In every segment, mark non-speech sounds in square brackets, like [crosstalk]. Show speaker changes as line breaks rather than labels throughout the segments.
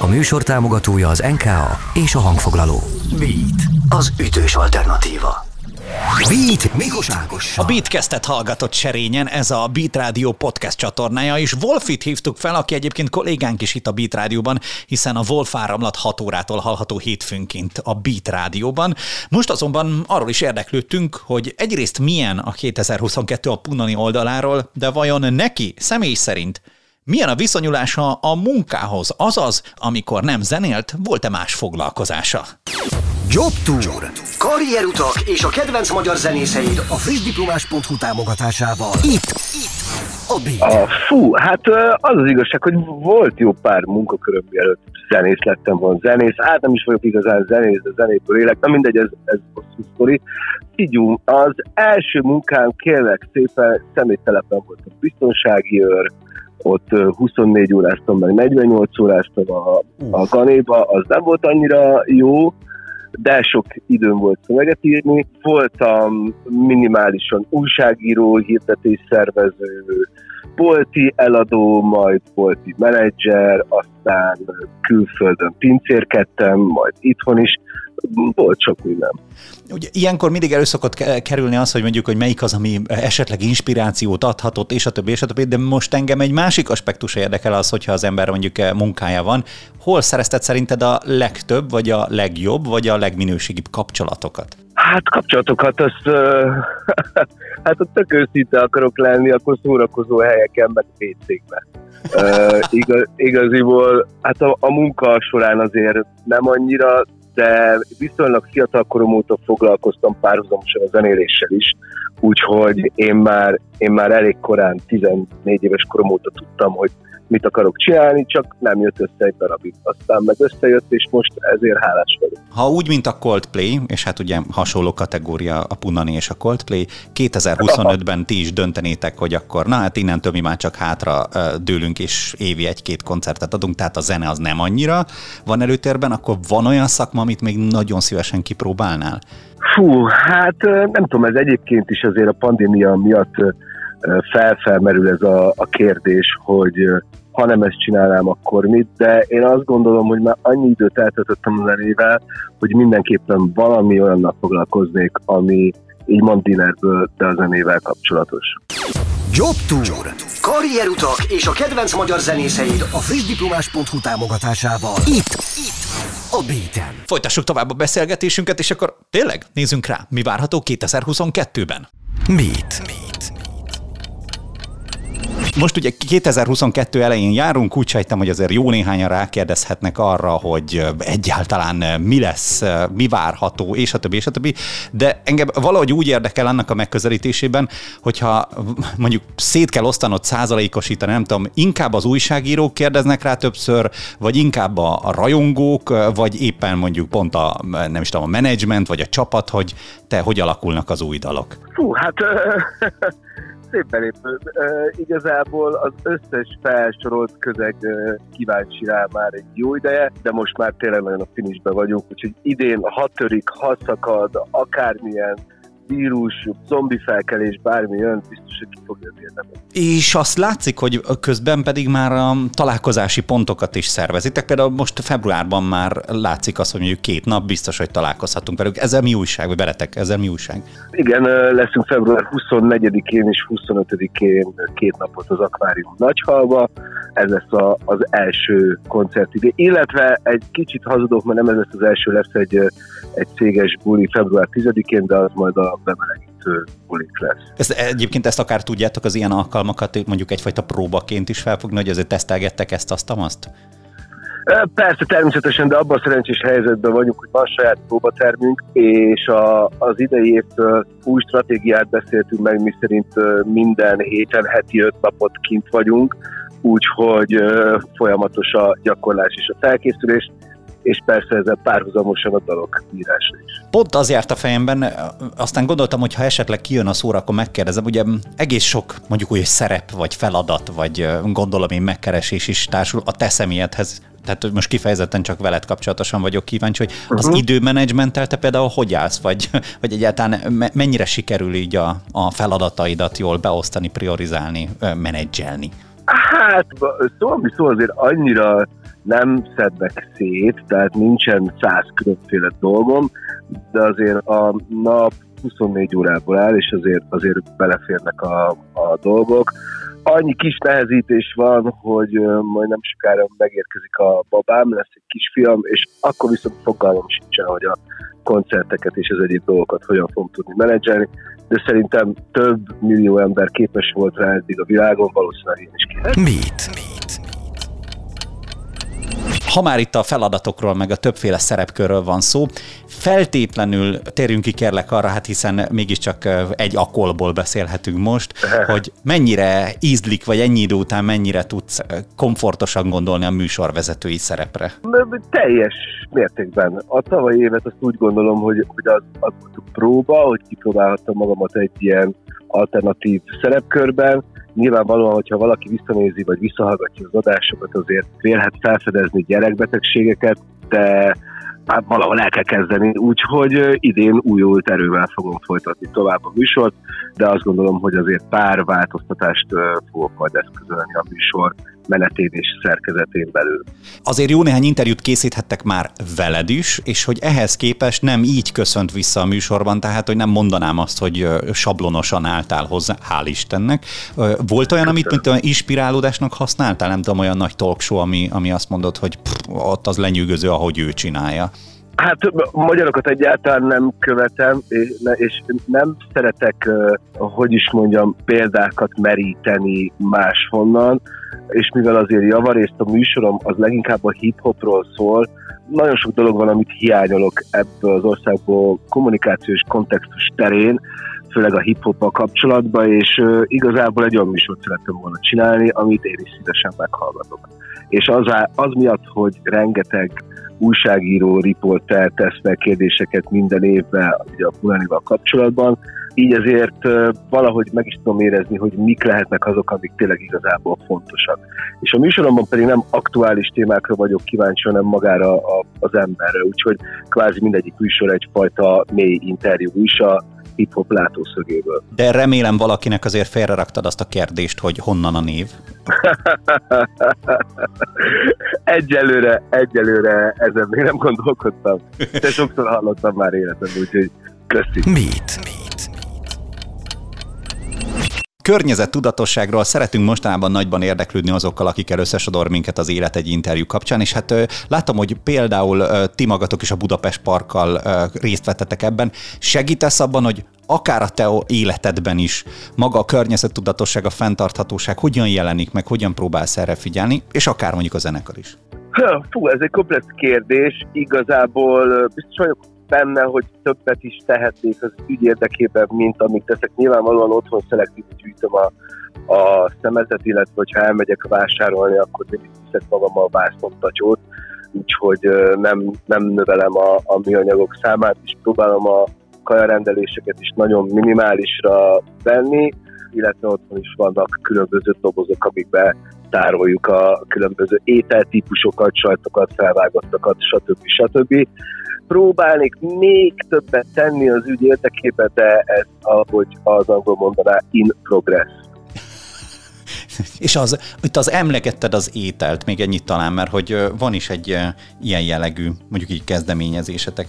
A műsor támogatója az NKA és a hangfoglaló. Beat, az ütős alternatíva. Beat Mikos Ágossal.
A Beatcastet hallgatott serényen, ez a Beat Rádió podcast csatornája, és Wolfit hívtuk fel, aki egyébként kollégánk is itt a Beat Rádióban, hiszen a Wolf áramlat 6 órától hallható hétfőnként a Beat Rádióban. Most azonban arról is érdeklődtünk, hogy egyrészt milyen a 2022 a Punani oldaláról, de vajon neki személy szerint milyen a viszonyulása a munkához, azaz, amikor nem zenélt, volt-e más foglalkozása?
Job Tour. Karrierutak és a kedvenc magyar zenészeid a frissdiplomás.hu támogatásával. Itt, itt, a Beat.
A, fú, hát az az igazság, hogy volt jó pár munkaköröm, mielőtt zenész lettem volna zenész. Hát nem is vagyok igazán zenész, de zenéből élek. Na mindegy, ez, ez hosszú sztori. Így az első munkám kérlek szépen személytelepen volt a biztonsági őr, ott 24 óráztam, meg 48 óráztam a, a Ganéba, az nem volt annyira jó, de sok időm volt szöveget írni. Voltam minimálisan újságíró, hirdetésszervező, bolti eladó, majd bolti menedzser, aztán külföldön pincérkedtem, majd itthon is volt sok minden.
Ugye ilyenkor mindig elő kerülni az, hogy mondjuk, hogy melyik az, ami esetleg inspirációt adhatott, és a többi, és a többi, de most engem egy másik aspektus érdekel az, hogyha az ember mondjuk munkája van. Hol szerezted szerinted a legtöbb, vagy a legjobb, vagy a legminőségibb kapcsolatokat?
Hát kapcsolatokat, azt, uh, [laughs] hát ott tök őszinte akarok lenni, akkor szórakozó helyeken, meg WC-kben. Uh, igaz, igaziból, hát a, a munka során azért nem annyira, de viszonylag fiatal korom óta foglalkoztam párhuzamosan a zenéléssel is, úgyhogy én már, én már elég korán, 14 éves korom óta tudtam, hogy mit akarok csinálni, csak nem jött össze egy darabig. Aztán meg összejött, és most ezért hálás vagyok.
Ha úgy, mint a Coldplay, és hát ugye hasonló kategória a Punani és a Coldplay, 2025-ben ti is döntenétek, hogy akkor na hát innentől mi már csak hátra dőlünk, és évi egy-két koncertet adunk, tehát a zene az nem annyira van előtérben, akkor van olyan szakma, amit még nagyon szívesen kipróbálnál?
Fú, hát nem tudom, ez egyébként is azért a pandémia miatt felfelmerül ez a, a kérdés, hogy ha nem ezt csinálnám, akkor mit, de én azt gondolom, hogy már annyi időt eltöltöttem a zenével, hogy mindenképpen valami olyannal foglalkoznék, ami így Mandinerből, de a zenével kapcsolatos.
Jobb Tour. Karrierutak és a kedvenc magyar zenészeid a frissdiplomás.hu támogatásával. Itt, itt, a Béten.
Folytassuk tovább a beszélgetésünket, és akkor tényleg nézzünk rá, mi várható 2022-ben.
Beat. Beat.
Most ugye 2022 elején járunk, úgy sejtem, hogy azért jó néhányan rákérdezhetnek arra, hogy egyáltalán mi lesz, mi várható, és a többi, és a többi. De engem valahogy úgy érdekel annak a megközelítésében, hogyha mondjuk szét kell osztanod, százalékosítani, nem tudom, inkább az újságírók kérdeznek rá többször, vagy inkább a, rajongók, vagy éppen mondjuk pont a, nem is tudom, a menedzsment, vagy a csapat, hogy te hogy alakulnak az új dalok?
Fú, hát szép belépő. Igazából az összes felsorolt közeg uh, kíváncsi rá már egy jó ideje, de most már tényleg nagyon a finishbe vagyunk, úgyhogy idén ha törik, ha szakad, akármilyen vírus, zombi felkelés, bármi jön, biztos, hogy ki fogja érdemet.
És azt látszik, hogy közben pedig már a találkozási pontokat is szervezitek. Például most februárban már látszik az, hogy mondjuk két nap biztos, hogy találkozhatunk velük. Ezzel mi újság, vagy veletek? Ezzel mi újság?
Igen, leszünk február 24-én és 25-én két napot az Akvárium Nagyhalba. Ez lesz a, az első koncertidő. Illetve egy kicsit hazudok, mert nem ez lesz az első, lesz egy, egy céges buli február 10-én, de az majd a bemelegítő bulik lesz.
Ezt, egyébként ezt akár tudjátok az ilyen alkalmakat mondjuk egyfajta próbaként is felfogni, hogy azért tesztelgettek ezt, azt, azt?
Persze, természetesen, de abban a szerencsés helyzetben vagyunk, hogy van saját próbatermünk, és a, az idei évtől új stratégiát beszéltünk meg, mi szerint minden héten, heti öt napot kint vagyunk, úgyhogy folyamatos a gyakorlás és a felkészülés, és persze ezzel párhuzamosan a dalok írása is.
Pont az járt a fejemben, aztán gondoltam, hogy ha esetleg kijön a szóra, akkor megkérdezem, ugye egész sok mondjuk úgy szerep, vagy feladat, vagy gondolom én megkeresés is társul a te személyedhez tehát most kifejezetten csak veled kapcsolatosan vagyok kíváncsi, hogy az uh-huh. időmenedzsmenttel te például hogy állsz, vagy, [laughs] vagy egyáltalán mennyire sikerül így a, a feladataidat jól beosztani, priorizálni, menedzselni?
Hát, szóval, szóval azért annyira nem szednek szét, tehát nincsen száz különféle dolgom, de azért a nap 24 órából áll, és azért, azért beleférnek a, a dolgok. Annyi kis nehezítés van, hogy majd nem sokára megérkezik a babám, lesz egy kisfiam, és akkor viszont fogalmam sincsen, hogy a koncerteket és az egyéb dolgokat hogyan fogom tudni menedzselni, de szerintem több millió ember képes volt rá eddig a világon, valószínűleg én is képes.
Mit? Mit?
Ha már itt a feladatokról, meg a többféle szerepkörről van szó, feltétlenül térjünk ki kérlek arra, hát hiszen mégiscsak egy akolból beszélhetünk most, [laughs] hogy mennyire ízlik, vagy ennyi idő után mennyire tudsz komfortosan gondolni a műsorvezetői szerepre?
Teljes mértékben. A tavalyi évet azt úgy gondolom, hogy, hogy az, az próba, hogy kipróbálhattam magamat egy ilyen alternatív szerepkörben, nyilvánvalóan, hogyha valaki visszanézi, vagy visszahallgatja az adásokat, azért vélhet felfedezni gyerekbetegségeket, de hát valahol el kell kezdeni, úgyhogy idén újult erővel fogom folytatni tovább a műsort, de azt gondolom, hogy azért pár változtatást fogok majd eszközölni a műsor menetén és szerkezetén belül.
Azért jó néhány interjút készíthettek már veled is, és hogy ehhez képest nem így köszönt vissza a műsorban, tehát hogy nem mondanám azt, hogy sablonosan álltál hozzá, hál' Istennek. Volt olyan, amit mint olyan inspirálódásnak használtál? Nem tudom, olyan nagy talk show, ami, ami azt mondod, hogy pff, ott az lenyűgöző, ahogy ő csinálja.
Hát magyarokat egyáltalán nem követem, és nem szeretek, hogy is mondjam, példákat meríteni máshonnan, és mivel azért javarészt a műsorom az leginkább a hip-hopról szól, nagyon sok dolog van, amit hiányolok ebből az országból kommunikációs kontextus terén, főleg a hip-hoppal kapcsolatban, és igazából egy olyan műsort szerettem volna csinálni, amit én is szívesen meghallgatok. És az, az miatt, hogy rengeteg újságíró, riporter tesz fel kérdéseket minden évben ugye a Punanival kapcsolatban, így ezért valahogy meg is tudom érezni, hogy mik lehetnek azok, amik tényleg igazából fontosak. És a műsoromban pedig nem aktuális témákra vagyok kíváncsi, hanem magára az emberre, úgyhogy kvázi mindegyik műsor egyfajta mély interjú is a hip-hop látószögéből.
De remélem valakinek azért félreraktad azt a kérdést, hogy honnan a név. [laughs]
egyelőre, egyelőre ezen még nem gondolkodtam. De sokszor hallottam már életem, úgyhogy köszi.
Mit? Mit?
Környezet-tudatosságról szeretünk mostanában nagyban érdeklődni azokkal, akikkel összesodor minket az élet egy interjú kapcsán, és hát látom, hogy például ti magatok is a Budapest Parkkal részt vettetek ebben. Segítesz abban, hogy akár a te életedben is maga a környezettudatosság, a fenntarthatóság hogyan jelenik meg, hogyan próbálsz erre figyelni, és akár mondjuk a zenekar is?
Fú, ez egy komplex kérdés. Igazából biztos vagyok benne, hogy többet is tehetnék az ügy érdekében, mint amit teszek. Nyilvánvalóan otthon szelektív gyűjtöm a, a szemetet, illetve hogyha elmegyek vásárolni, akkor mindig viszek magam a vászontacsót, úgyhogy nem, nem növelem a, a műanyagok számát, és próbálom a kajarendeléseket is nagyon minimálisra venni, illetve otthon is vannak különböző dobozok, amikbe tároljuk a különböző ételtípusokat, sajtokat, felvágottakat, stb. stb próbálnék még többet tenni az ügy érdekében, de ez, ahogy az angol mondaná, in progress.
És az, itt az emlegetted az ételt, még ennyit talán, mert hogy van is egy ilyen jellegű, mondjuk így kezdeményezésetek.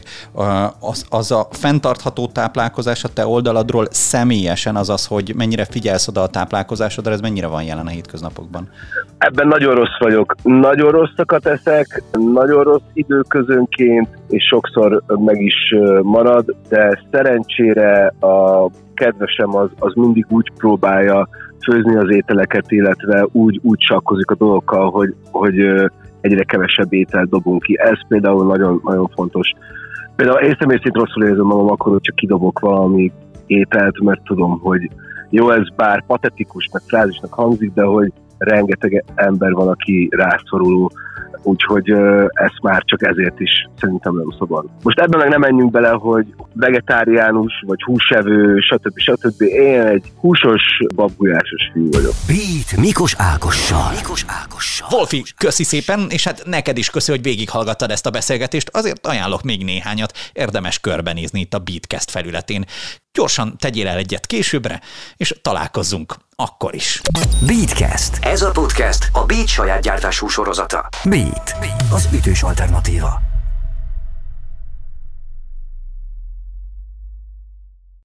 Az, az a fenntartható táplálkozás a te oldaladról személyesen az az, hogy mennyire figyelsz oda a táplálkozásodra, ez mennyire van jelen a hétköznapokban?
Ebben nagyon rossz vagyok. Nagyon rosszakat eszek, nagyon rossz időközönként, és sokszor meg is marad, de szerencsére a kedvesem az, az mindig úgy próbálja főzni az ételeket, illetve úgy, úgy sakkozik a dolgokkal, hogy, hogy egyre kevesebb ételt dobunk ki. Ez például nagyon, nagyon fontos. Például én személy szerint rosszul érzem magam akkor, hogy csak kidobok valami ételt, mert tudom, hogy jó, ez bár patetikus, meg frázisnak hangzik, de hogy rengeteg ember van, aki rászoruló, úgyhogy ezt már csak ezért is szerintem nem szabad. Most ebben meg nem menjünk bele, hogy vegetáriánus, vagy húsevő, stb. stb. Én egy húsos, babgulyásos fiú vagyok.
Beat Mikos Ákossal. Mikos
Ákossal. Wolfi, köszi szépen, és hát neked is köszi, hogy végighallgattad ezt a beszélgetést. Azért ajánlok még néhányat, érdemes körbenézni itt a Beatcast felületén. Gyorsan tegyél el egyet későbbre, és találkozzunk akkor is.
Beatcast. Ez a podcast a Beat saját gyártású sorozata. Beat. Az ütős alternatíva.